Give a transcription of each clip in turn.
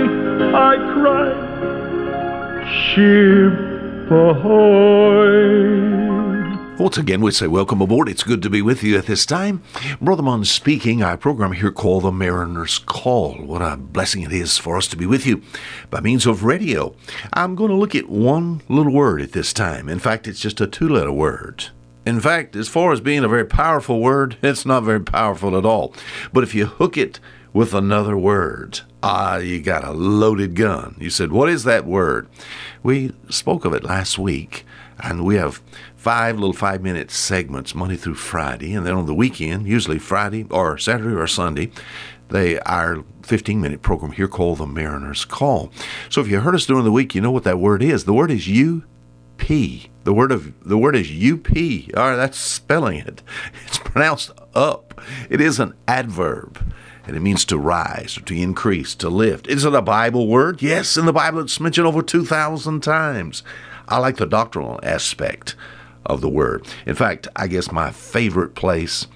I cried, Ship ahoy! Once again, we say welcome aboard. It's good to be with you at this time. Brother Munn speaking. Our program here called The Mariner's Call. What a blessing it is for us to be with you by means of radio. I'm going to look at one little word at this time. In fact, it's just a two letter word. In fact, as far as being a very powerful word, it's not very powerful at all. But if you hook it with another word, ah, you got a loaded gun. You said, What is that word? We spoke of it last week, and we have five little five minute segments Monday through Friday, and then on the weekend, usually Friday or Saturday or Sunday, they our 15 minute program here called the Mariner's Call. So if you heard us during the week, you know what that word is. The word is you P. The word of the word is UP. All right, that's spelling it. It's pronounced up. It is an adverb. And it means to rise or to increase, to lift. Is it a Bible word? Yes, in the Bible it's mentioned over 2,000 times. I like the doctrinal aspect of the word. In fact, I guess my favorite place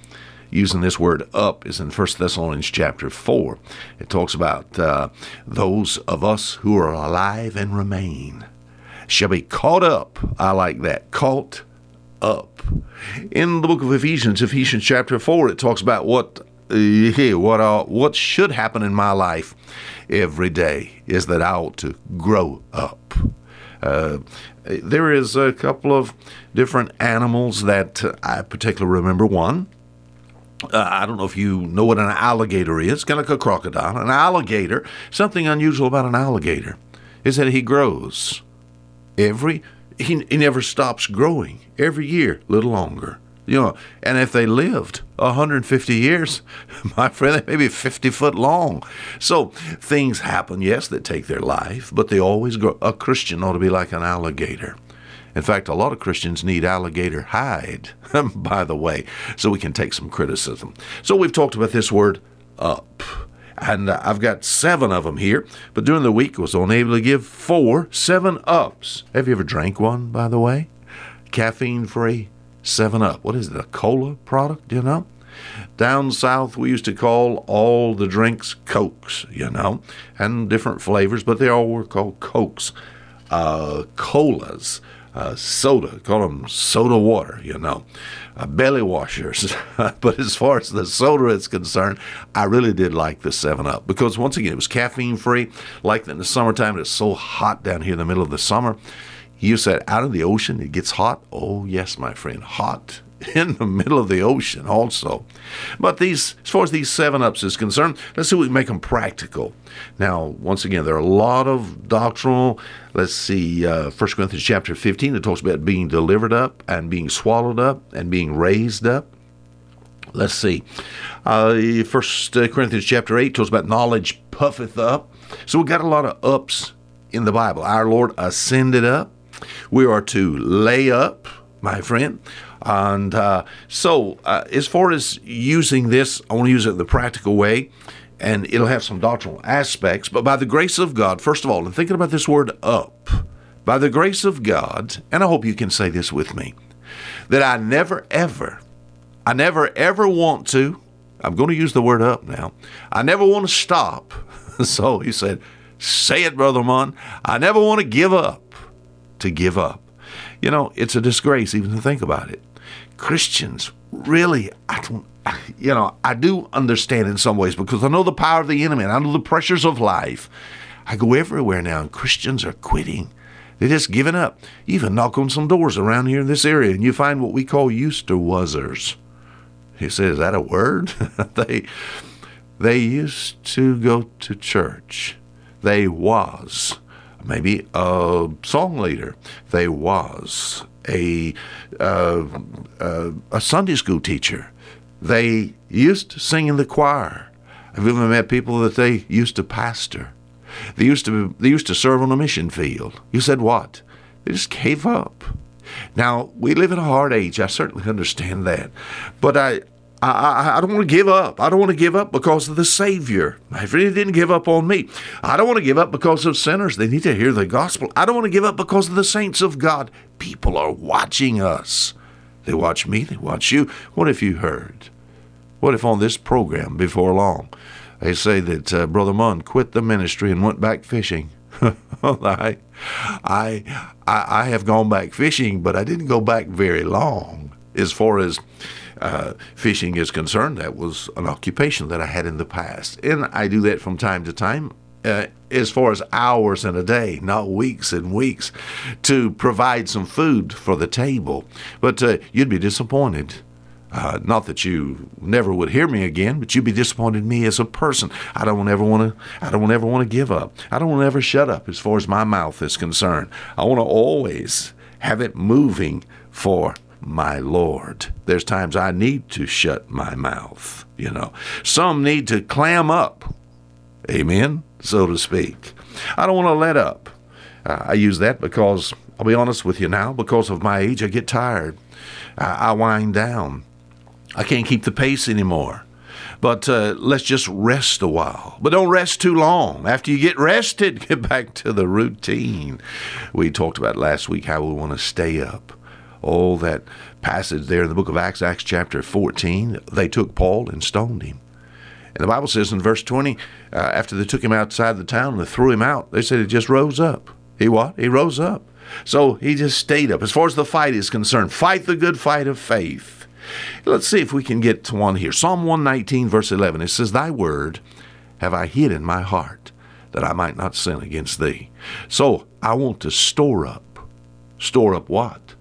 using this word up is in 1 Thessalonians chapter 4. It talks about uh, those of us who are alive and remain shall be caught up. I like that. Caught up. In the book of Ephesians, Ephesians chapter 4, it talks about what what uh, what should happen in my life every day is that I ought to grow up. Uh, there is a couple of different animals that I particularly remember. One, uh, I don't know if you know what an alligator is, kind of like a crocodile. An alligator, something unusual about an alligator is that he grows every he, he never stops growing every year a little longer you know and if they lived 150 years my friend they may be 50 foot long so things happen yes that take their life but they always grow a christian ought to be like an alligator in fact a lot of christians need alligator hide by the way so we can take some criticism so we've talked about this word up and I've got seven of them here. But during the week, I was only able to give four, seven ups. Have you ever drank one, by the way? Caffeine free, seven up. What is it? A cola product? You know. Down south, we used to call all the drinks Cokes, you know, and different flavors, but they all were called Cokes. Uh, colas, uh, soda, call them soda water, you know, uh, belly washers. but as far as the soda is concerned, I really did like the 7 Up because, once again, it was caffeine free. Like in the summertime, it's so hot down here in the middle of the summer. You said out of the ocean, it gets hot. Oh, yes, my friend, hot in the middle of the ocean also. But these, as far as these seven ups is concerned, let's see if we can make them practical. Now, once again, there are a lot of doctrinal. Let's see, uh, 1 Corinthians chapter 15, it talks about being delivered up and being swallowed up and being raised up. Let's see. Uh, First uh, Corinthians chapter 8 talks about knowledge puffeth up. So we've got a lot of ups in the Bible. Our Lord ascended up. We are to lay up, my friend. And uh, so, uh, as far as using this, I want to use it the practical way, and it'll have some doctrinal aspects. But by the grace of God, first of all, and thinking about this word up, by the grace of God, and I hope you can say this with me, that I never ever, I never ever want to, I'm going to use the word up now, I never want to stop. so he said, Say it, Brother Munn. I never want to give up to give up. You know, it's a disgrace even to think about it. Christians really, I don't, you know, I do understand in some ways because I know the power of the enemy and I know the pressures of life. I go everywhere now and Christians are quitting. They're just giving up. Even knock on some doors around here in this area and you find what we call used to wasers. He says, Is that a word? they they used to go to church. They was maybe a song leader. They was a uh, uh, a Sunday school teacher. They used to sing in the choir. I've even met people that they used to pastor. They used to they used to serve on a mission field. You said what? They just gave up. Now we live in a hard age. I certainly understand that, but I I, I, don't want to give up. I don't want to give up because of the Savior. My friend didn't give up on me. I don't want to give up because of sinners. They need to hear the gospel. I don't want to give up because of the saints of God. People are watching us. They watch me, they watch you. What if you heard? What if on this program before long they say that uh, Brother Munn quit the ministry and went back fishing? I, I, I have gone back fishing, but I didn't go back very long as far as uh, fishing is concerned, that was an occupation that I had in the past. And I do that from time to time. Uh, as far as hours in a day, not weeks and weeks, to provide some food for the table. But uh, you'd be disappointed. Uh, not that you never would hear me again, but you'd be disappointed in me as a person. I don't ever want to. I don't ever want to give up. I don't ever shut up as far as my mouth is concerned. I want to always have it moving for my Lord. There's times I need to shut my mouth, you know. Some need to clam up, amen, so to speak. I don't want to let up. Uh, I use that because, I'll be honest with you now, because of my age, I get tired. I, I wind down. I can't keep the pace anymore. But uh, let's just rest a while. But don't rest too long. After you get rested, get back to the routine. We talked about last week how we want to stay up oh, that passage there in the book of Acts, Acts chapter 14, they took Paul and stoned him. And the Bible says in verse 20, uh, after they took him outside the town and threw him out, they said he just rose up. He what? He rose up. So he just stayed up. As far as the fight is concerned, fight the good fight of faith. Let's see if we can get to one here. Psalm 119, verse 11, it says, Thy word have I hid in my heart, that I might not sin against thee. So I want to store up. Store up what?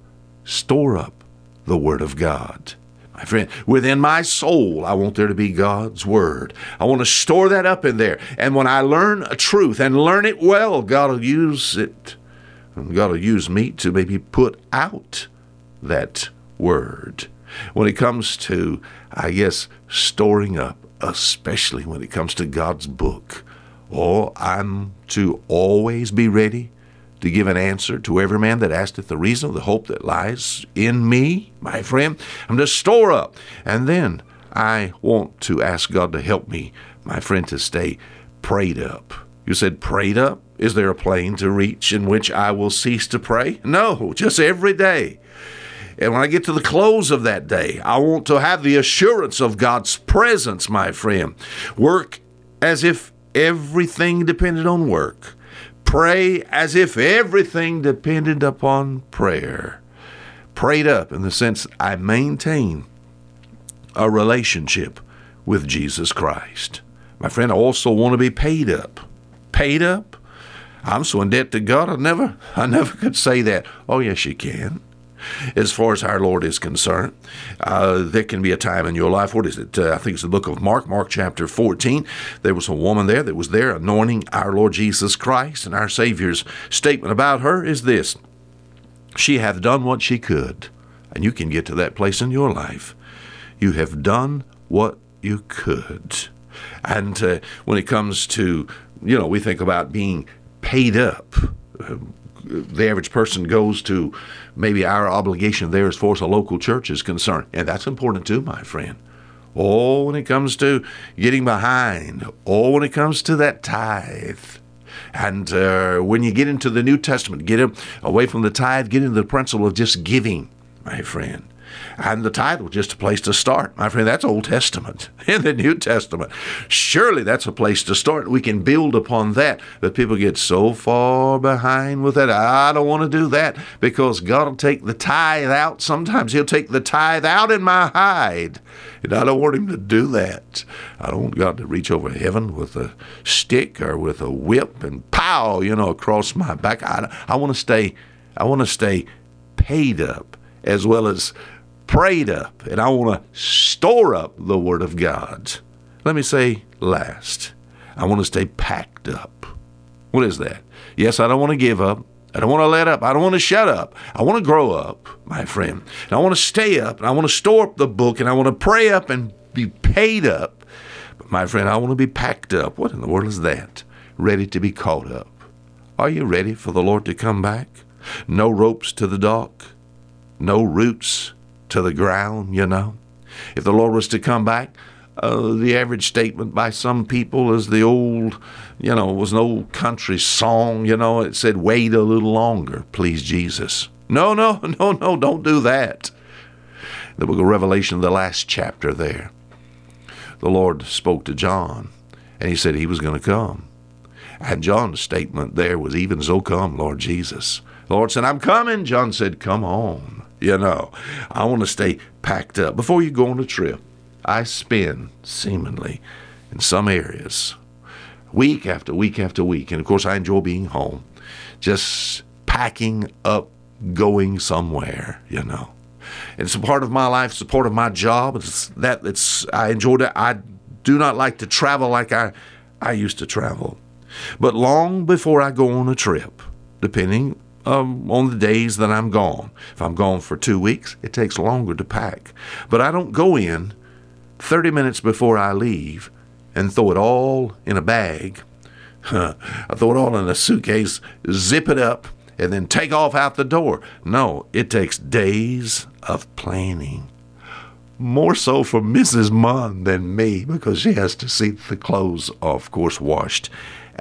Store up the Word of God. My friend, within my soul, I want there to be God's Word. I want to store that up in there. And when I learn a truth and learn it well, God will use it. God will use me to maybe put out that Word. When it comes to, I guess, storing up, especially when it comes to God's book, oh, I'm to always be ready to give an answer to every man that asketh the reason of the hope that lies in me, my friend. I'm to store up. And then I want to ask God to help me, my friend, to stay prayed up. You said prayed up? Is there a plane to reach in which I will cease to pray? No, just every day. And when I get to the close of that day, I want to have the assurance of God's presence, my friend. Work as if everything depended on work pray as if everything depended upon prayer. Prayed up in the sense I maintain a relationship with Jesus Christ. My friend, I also want to be paid up. Paid up? I'm so in debt to God, I never, I never could say that. Oh, yes, you can as far as our Lord is concerned. Uh, there can be a time in your life. What is it? Uh, I think it's the book of Mark, Mark chapter 14. There was a woman there that was there anointing our Lord Jesus Christ, and our Savior's statement about her is this She hath done what she could. And you can get to that place in your life. You have done what you could. And uh, when it comes to, you know, we think about being paid up. The average person goes to maybe our obligation there as far as a local church is concerned. And that's important too, my friend. Oh, when it comes to getting behind, oh, when it comes to that tithe. And uh, when you get into the New Testament, get away from the tithe, get into the principle of just giving, my friend. And the title, just a place to start. My friend, that's Old Testament. In the New Testament, surely that's a place to start. We can build upon that. But people get so far behind with that. I don't want to do that because God will take the tithe out. Sometimes He'll take the tithe out in my hide. And I don't want Him to do that. I don't want God to reach over heaven with a stick or with a whip and pow, you know, across my back. I, I want to stay. I want to stay paid up as well as prayed up, and I want to store up the Word of God. Let me say last, I want to stay packed up. What is that? Yes, I don't want to give up. I don't want to let up. I don't want to shut up. I want to grow up, my friend. And I want to stay up. And I want to store up the book. And I want to pray up and be paid up. But, my friend, I want to be packed up. What in the world is that? Ready to be caught up. Are you ready for the Lord to come back? No ropes to the dock. No roots to the ground, you know. If the Lord was to come back, uh, the average statement by some people is the old, you know, was an old country song, you know, it said, wait a little longer, please Jesus. No, no, no, no, don't do that. The book of Revelation, the last chapter there, the Lord spoke to John, and he said he was going to come. And John's statement there was, even so come, Lord Jesus. The Lord said, I'm coming. John said, come on. You know, I want to stay packed up. Before you go on a trip, I spend seemingly in some areas week after week after week. And of course, I enjoy being home, just packing up, going somewhere, you know. It's a part of my life, it's a part of my job. It's that it's I enjoy that. I do not like to travel like I I used to travel. But long before I go on a trip, depending um, on the days that I'm gone. If I'm gone for two weeks, it takes longer to pack. But I don't go in 30 minutes before I leave and throw it all in a bag. I throw it all in a suitcase, zip it up, and then take off out the door. No, it takes days of planning. More so for Mrs. Munn than me because she has to see the clothes, of course, washed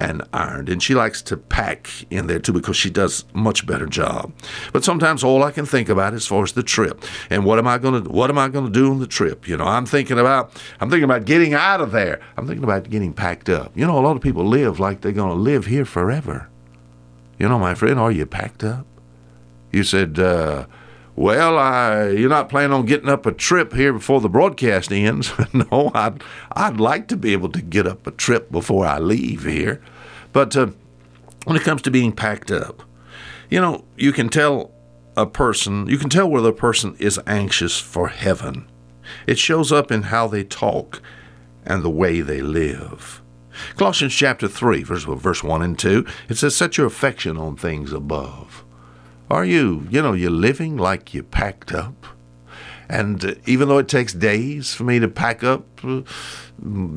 and ironed. And she likes to pack in there too because she does much better job. But sometimes all I can think about is far as the trip and what am I going to what am I to do on the trip? You know, I'm thinking about I'm thinking about getting out of there. I'm thinking about getting packed up. You know, a lot of people live like they're going to live here forever. You know, my friend, are you packed up? You said. Uh, well, I, you're not planning on getting up a trip here before the broadcast ends. no, I'd, I'd like to be able to get up a trip before I leave here. But uh, when it comes to being packed up, you know, you can tell a person, you can tell whether a person is anxious for heaven. It shows up in how they talk and the way they live. Colossians chapter 3, verse, verse 1 and 2, it says, Set your affection on things above are you, you know, you're living like you packed up? And uh, even though it takes days for me to pack up uh,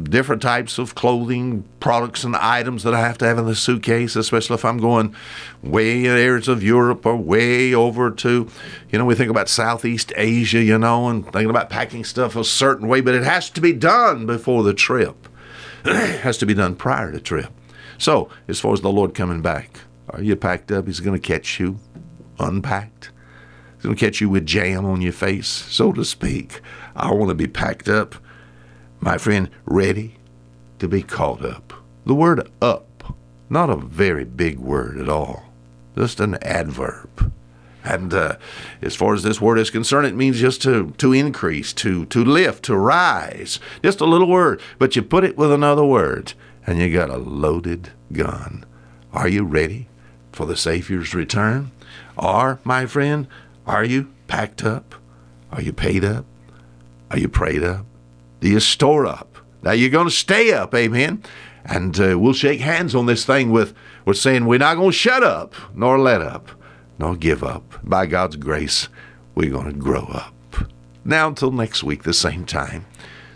different types of clothing, products, and items that I have to have in the suitcase, especially if I'm going way in areas of Europe or way over to, you know, we think about Southeast Asia, you know, and thinking about packing stuff a certain way, but it has to be done before the trip. it has to be done prior to trip. So, as far as the Lord coming back, are you packed up? He's going to catch you unpacked. It's going to catch you with jam on your face, so to speak. I want to be packed up, my friend, ready to be caught up. The word up, not a very big word at all, just an adverb. And uh, as far as this word is concerned, it means just to, to increase, to, to lift, to rise. Just a little word. But you put it with another word, and you got a loaded gun. Are you ready for the Savior's return? Are, my friend, are you packed up? Are you paid up? Are you prayed up? Do you store up? Now you're going to stay up, amen. And uh, we'll shake hands on this thing with, with saying we're not going to shut up, nor let up, nor give up. By God's grace, we're going to grow up. Now, until next week, the same time,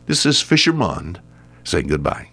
this is Fisher Mond saying goodbye.